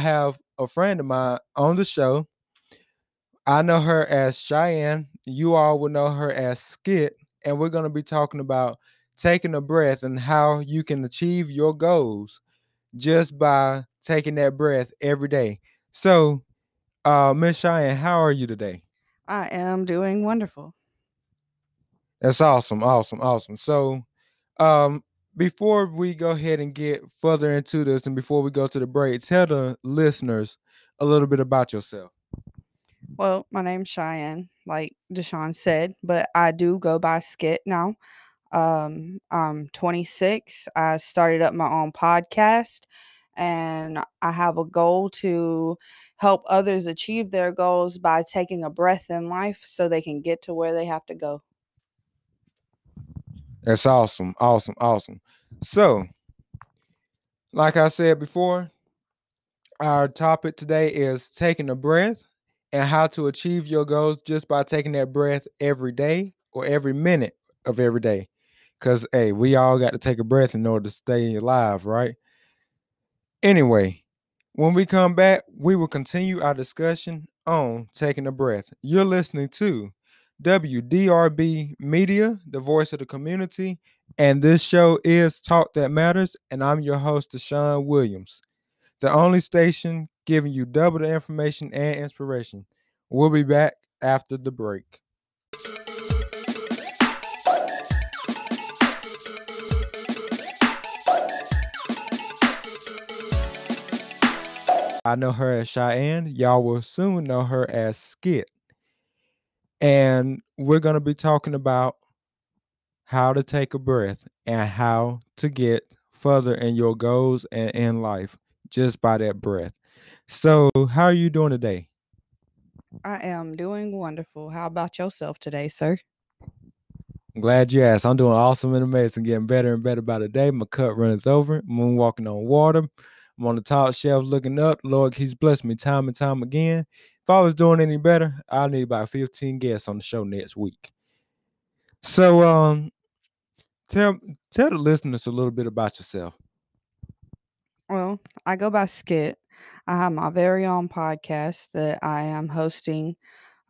Have a friend of mine on the show. I know her as Shyann. You all will know her as Skit. And we're going to be talking about taking a breath and how you can achieve your goals just by taking that breath every day. So, uh, Miss Shyann, how are you today? I am doing wonderful. That's awesome, awesome, awesome. So, um, before we go ahead and get further into this, and before we go to the break, tell the listeners a little bit about yourself. Well, my name's Shyann, like Deshaun said, but I do go by Skit now. Um, I'm 26. I started up my own podcast, and I have a goal to help others achieve their goals by taking a breath in life so they can get to where they have to go. That's awesome, awesome, awesome. So, like I said before, our topic today is taking a breath and how to achieve your goals just by taking that breath every day or every minute of every day. Because, hey, we all got to take a breath in order to stay alive, right? Anyway, when we come back, we will continue our discussion on taking a breath. You're listening to WDRB Media, the voice of the community, and this show is Talk That Matters, and I'm your host, Deshaun Williams, the only station giving you double the information and inspiration. We'll be back after the break. I know her as Shyann. Y'all will soon know her as Skit. And we're going to be talking about how to take a breath and how to get further in your goals and in life just by that breath. So, how are you doing today? I am doing wonderful. How about yourself today, sir? I'm glad you asked. I'm doing awesome and amazing, getting better and better by the day. My cup runs over, moonwalking on water. I'm on the top shelf looking up. Lord, He's blessed me time and time again. If I was doing any better, I'll need about 15 guests on the show next week. So, um, tell tell the listeners a little bit about yourself. Well, I go by Skit. I have my very own podcast that I am hosting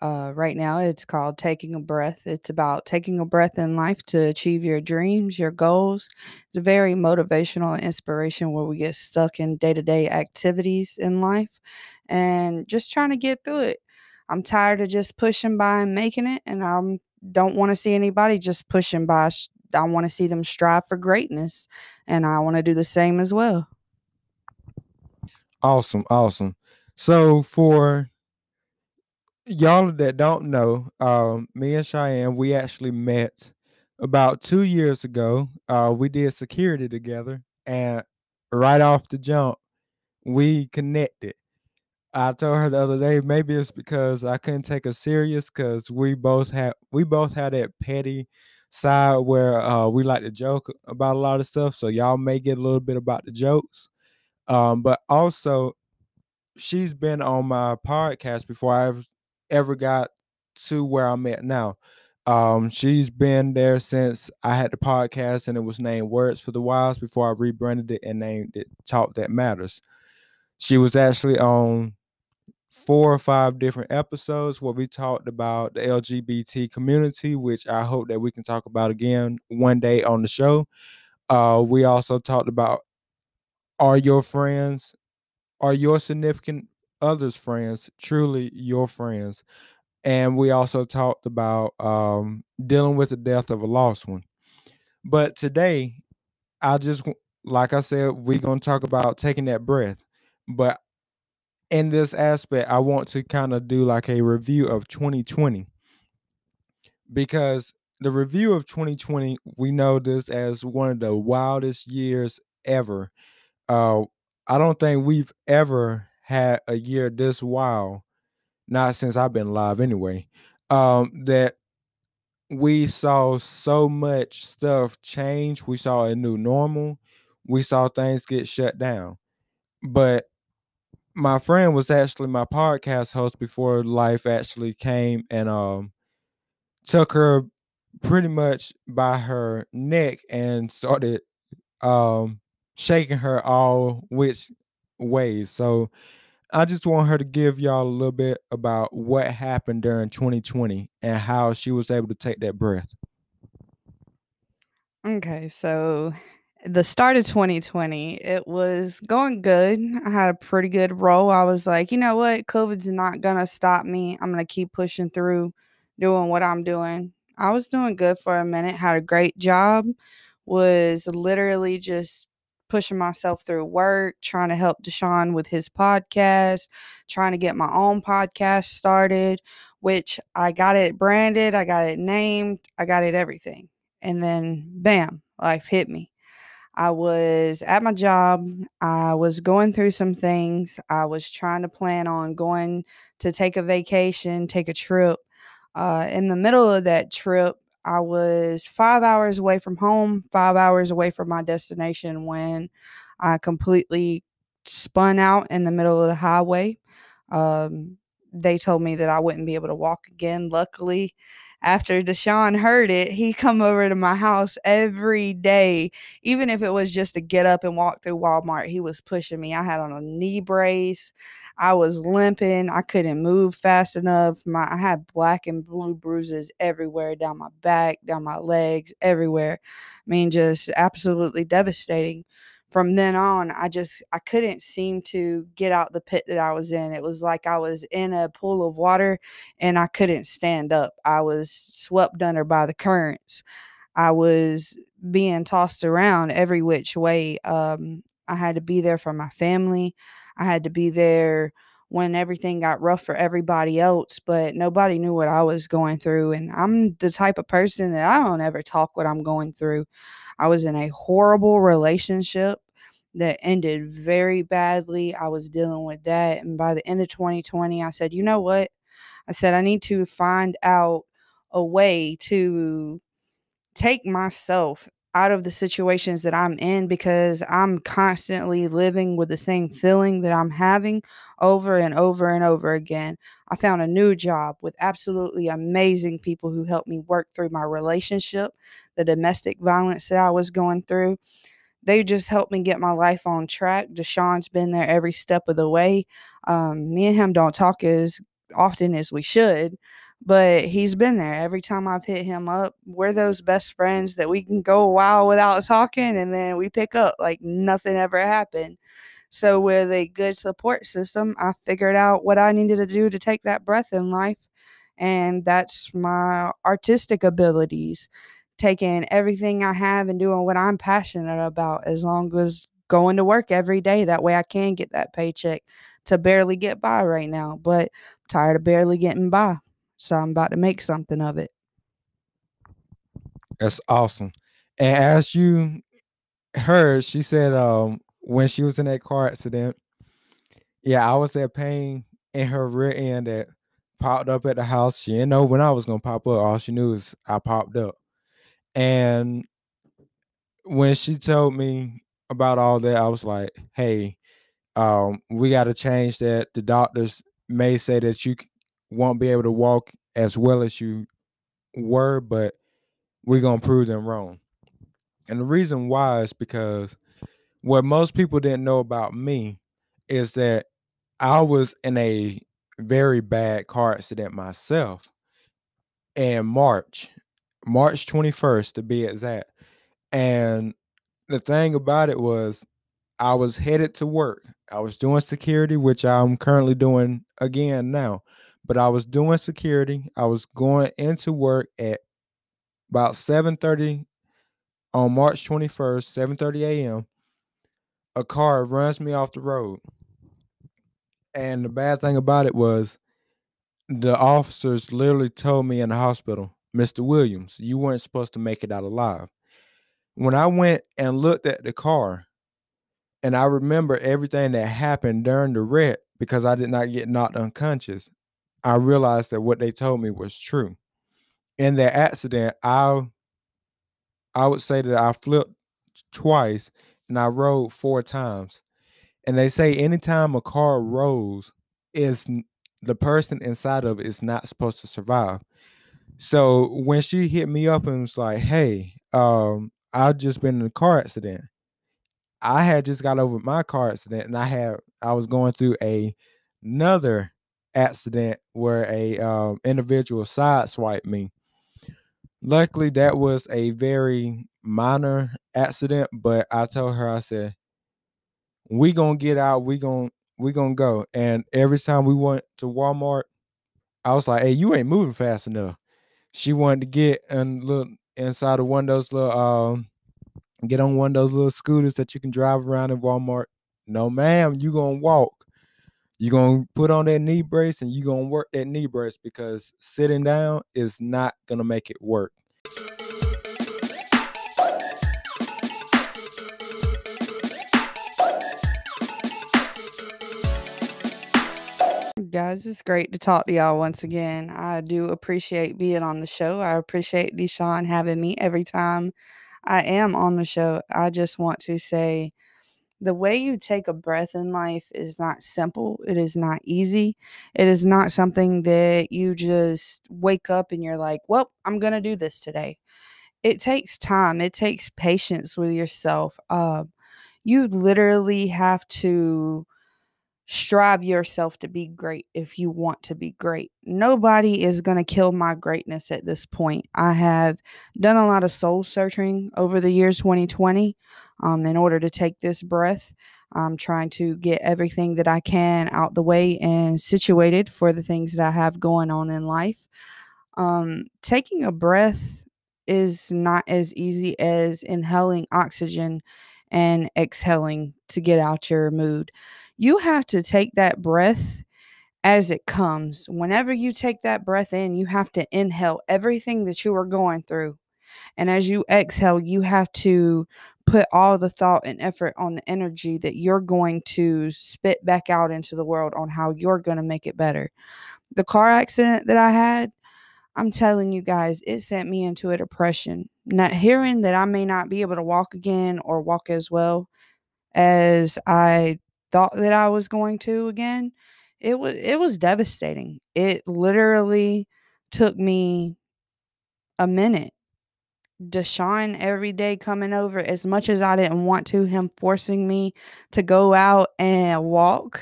uh, right now. It's called Taking a Breath. It's about taking a breath in life to achieve your dreams, your goals. It's a very motivational inspiration where we get stuck in day to day activities in life and just trying to get through it. I'm tired of just pushing by and making it, and I don't want to see anybody just pushing by. I want to see them strive for greatness, and I want to do the same as well. Awesome, awesome. So for y'all that don't know, um, me and Shyann, we actually met about two years ago. Uh, we did security together, and right off the jump, we connected. I told her the other day, maybe it's because I couldn't take her serious because we both had we both had that petty side where uh, we like to joke about a lot of stuff. So y'all may get a little bit about the jokes. Um, but also, she's been on my podcast before I ever, got to where I'm at now. Um, she's been there since I had the podcast and it was named Words for the Wise before I rebranded it and named it Talk That Matters. She was actually on four or five different episodes where we talked about the LGBT community, which I hope that we can talk about again one day on the show. Uh, we also talked about are your friends, are your significant others' friends truly your friends? And we also talked about um, dealing with the death of a lost one. But today, I just, like I said, we're going to talk about taking that breath. But in this aspect, I want to kind of do like a review of 2020 because the review of 2020, we know this as one of the wildest years ever. Uh, I don't think we've ever had a year this wild, not since I've been alive anyway. Um, that we saw so much stuff change. We saw a new normal. We saw things get shut down. But my friend was actually my podcast host before life actually came and um took her pretty much by her neck and started um shaking her all which ways. So I just want her to give y'all a little bit about what happened during 2020 and how she was able to take that breath. Okay, so the start of 2020, it was going good. I had a pretty good role. I was like, you know what? COVID's not going to stop me. I'm going to keep pushing through, doing what I'm doing. I was doing good for a minute, had a great job, was literally just pushing myself through work, trying to help Deshaun with his podcast, trying to get my own podcast started, which I got it branded, I got it named, I got it everything. And then bam, life hit me. I was at my job. I was going through some things. I was trying to plan on going to take a vacation, take a trip. Uh, in the middle of that trip, I was five hours away from home, five hours away from my destination when I completely spun out in the middle of the highway. Um, they told me that I wouldn't be able to walk again. Luckily, after Deshaun heard it, he come over to my house every day, even if it was just to get up and walk through Walmart. He was pushing me. I had on a knee brace. I was limping. I couldn't move fast enough. My I had black and blue bruises everywhere down my back, down my legs, everywhere. I mean, just absolutely devastating from then on i just i couldn't seem to get out the pit that i was in. It was like i was in a pool of water and i couldn't stand up. I was swept under by the currents. I was being tossed around every which way. Um, i had to be there for my family. I had to be there when everything got rough for everybody else, but nobody knew what I was going through. And I'm the type of person that I don't ever talk what I'm going through. I was in a horrible relationship that ended very badly. I was dealing with that. And by the end of 2020, I said, you know what? I said, I need to find out a way to take myself out of the situations that I'm in because I'm constantly living with the same feeling that I'm having over and over and over again. I found a new job with absolutely amazing people who helped me work through my relationship, the domestic violence that I was going through. They just helped me get my life on track. Deshaun's been there every step of the way. Um, me and him don't talk as often as we should, but he's been there every time I've hit him up. We're those best friends that we can go a while without talking and then we pick up like nothing ever happened. So, with a good support system, I figured out what I needed to do to take that breath in life. And that's my artistic abilities, taking everything I have and doing what I'm passionate about, as long as going to work every day. That way I can get that paycheck to barely get by right now. But tired of barely getting by. So I'm about to make something of it. That's awesome. And as you heard, she said um when she was in that car accident, yeah, I was that pain in her rear end that popped up at the house. She didn't know when I was gonna pop up. All she knew is I popped up. And when she told me about all that, I was like, hey, um, we got to change that. The doctors may say that you won't be able to walk as well as you were, but we're gonna prove them wrong. And the reason why is because what most people didn't know about me is that I was in a very bad car accident myself in March, March 21st to be exact. And the thing about it was I was headed to work. I was doing security, which I'm currently doing again now. But I was doing security. I was going into work at about 7:30 on March 21st, 7:30 a.m. A car runs me off the road. And the bad thing about it was the officers literally told me in the hospital, Mr. Williams, you weren't supposed to make it out alive. When I went and looked at the car, and I remember everything that happened during the wreck because I did not get knocked unconscious. I realized that what they told me was true. In that accident, I I would say that I flipped twice and I rode four times. And they say anytime a car rolls, is the person inside of it is not supposed to survive. So when she hit me up and was like, "Hey, um, I've just been in a car accident," I had just got over my car accident and I had I was going through a another accident where a um, individual sideswiped me. Luckily, that was a very minor accident, but I told her, I said, "We gonna get out. We gonna we gonna go." And every time we went to Walmart, I was like, "Hey, you ain't moving fast enough." She wanted to get and look inside of one of those little um, get on one of those little scooters that you can drive around in Walmart. No, ma'am, you gonna walk. You gonna put on that knee brace and you're gonna work that knee brace because sitting down is not gonna make it work. Guys, it's great to talk to y'all once again. I do appreciate being on the show. I appreciate Deshaun having me every time I am on the show. I just want to say the way you take a breath in life is not simple. It is not easy. It is not something that you just wake up and you're like, well, I'm going to do this today. It takes time, it takes patience with yourself. Uh, you literally have to strive yourself to be great if you want to be great. Nobody is going to kill my greatness at this point. I have done a lot of soul searching over the years 2020 um, in order to take this breath. I'm trying to get everything that I can out the way and situated for the things that I have going on in life. Um, taking a breath is not as easy as inhaling oxygen and exhaling to get out your mood you have to take that breath as it comes. Whenever you take that breath in, you have to inhale everything that you are going through. And as you exhale, you have to put all the thought and effort on the energy that you're going to spit back out into the world on how you're going to make it better. The car accident that I had, I'm telling you guys, it sent me into a depression. Not hearing that I may not be able to walk again or walk as well as I thought that I was going to again, it was it was devastating. It literally took me a minute. Deshaun every day coming over as much as I didn't want to, him forcing me to go out and walk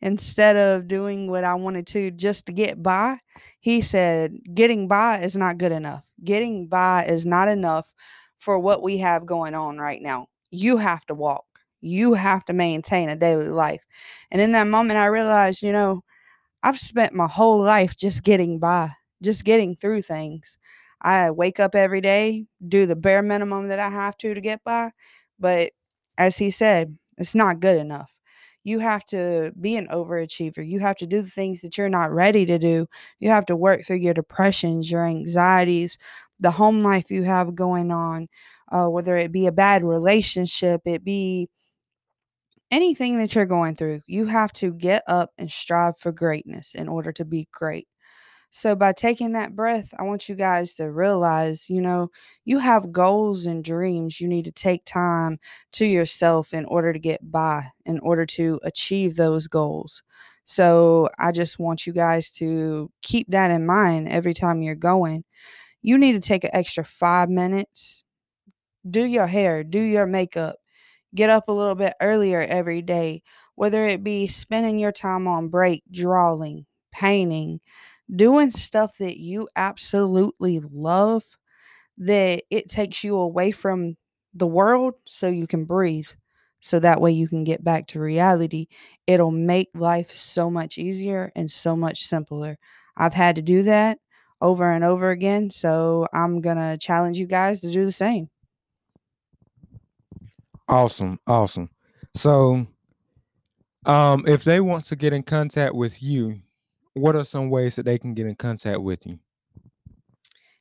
instead of doing what I wanted to just to get by. He said, Getting by is not good enough. Getting by is not enough for what we have going on right now. You have to walk you have to maintain a daily life. And in that moment, I realized, you know, I've spent my whole life just getting by, just getting through things. I wake up every day, do the bare minimum that I have to to get by. But as he said, it's not good enough. You have to be an overachiever. You have to do the things that you're not ready to do. You have to work through your depressions, your anxieties, the home life you have going on, uh, whether it be a bad relationship, it be anything that you're going through, you have to get up and strive for greatness in order to be great. So, by taking that breath, I want you guys to realize, you know, you have goals and dreams. You need to take time to yourself in order to get by, in order to achieve those goals. So, I just want you guys to keep that in mind every time you're going. You need to take an extra five minutes, do your hair, do your makeup, get up a little bit earlier every day, whether it be spending your time on break, drawing, painting, doing stuff that you absolutely love, that it takes you away from the world so you can breathe. So that way you can get back to reality. It'll make life so much easier and so much simpler. I've had to do that over and over again. So I'm going to challenge you guys to do the same. Awesome, awesome. So, um, if they want to get in contact with you, what are some ways that they can get in contact with you?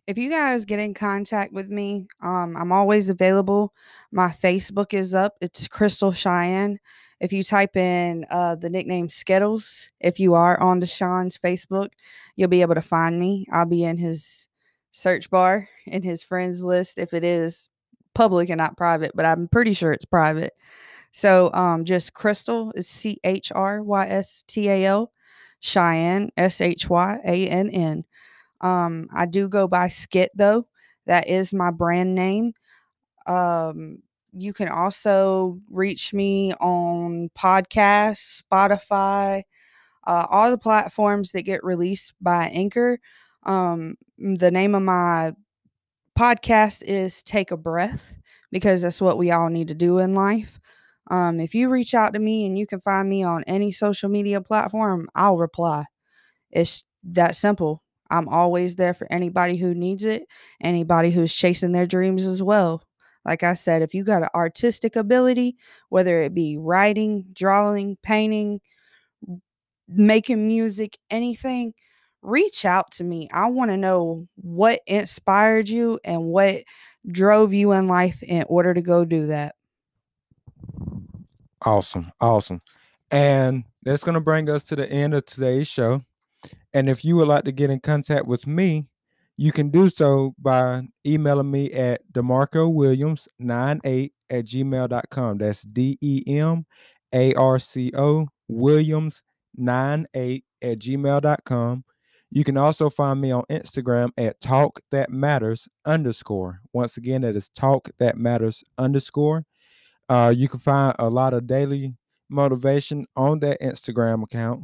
If you guys get in contact with me, um, I'm always available. My Facebook is up. It's Crystal Shyann. If you type in uh, the nickname Skittles, if you are on Deshaun's Facebook, you'll be able to find me. I'll be in his search bar in his friends list if it is public and not private, but I'm pretty sure it's private. So um just Crystal is C H R Y S T A L, Shyann S H Y A N N. Um I do go by Skit though. That is my brand name. Um you can also reach me on podcasts, Spotify, uh, all the platforms that get released by Anchor. Um, the name of my podcast is Take a Breath because that's what we all need to do in life. Um, if you reach out to me and you can find me on any social media platform, I'll reply. It's that simple. I'm always there for anybody who needs it, anybody who's chasing their dreams as well. Like I said, if you got an artistic ability, whether it be writing, drawing, painting, making music, anything, reach out to me. I want to know what inspired you and what drove you in life in order to go do that. Awesome. Awesome. And that's going to bring us to the end of today's show. And if you would like to get in contact with me, you can do so by emailing me at demarco williams98 at gmail.com. That's D E M A R C O Williams98 at gmail.com. You can also find me on Instagram at talk that matters underscore. Once again, that is talk that matters underscore. Uh, you can find a lot of daily motivation on that Instagram account.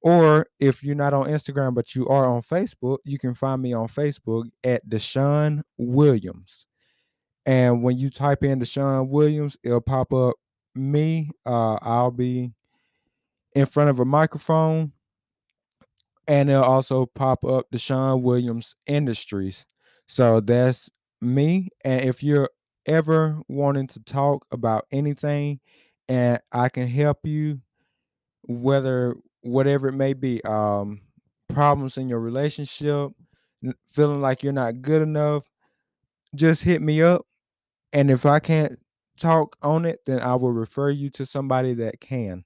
Or if you're not on Instagram, but you are on Facebook, you can find me on Facebook at Deshaun Williams. And when you type in Deshaun Williams, it'll pop up me. Uh, I'll be in front of a microphone. And it'll also pop up Deshaun Williams Industries. So that's me. And if you're ever wanting to talk about anything and I can help you, whether whatever it may be, um, problems in your relationship, feeling like you're not good enough, just hit me up. And if I can't talk on it, then I will refer you to somebody that can.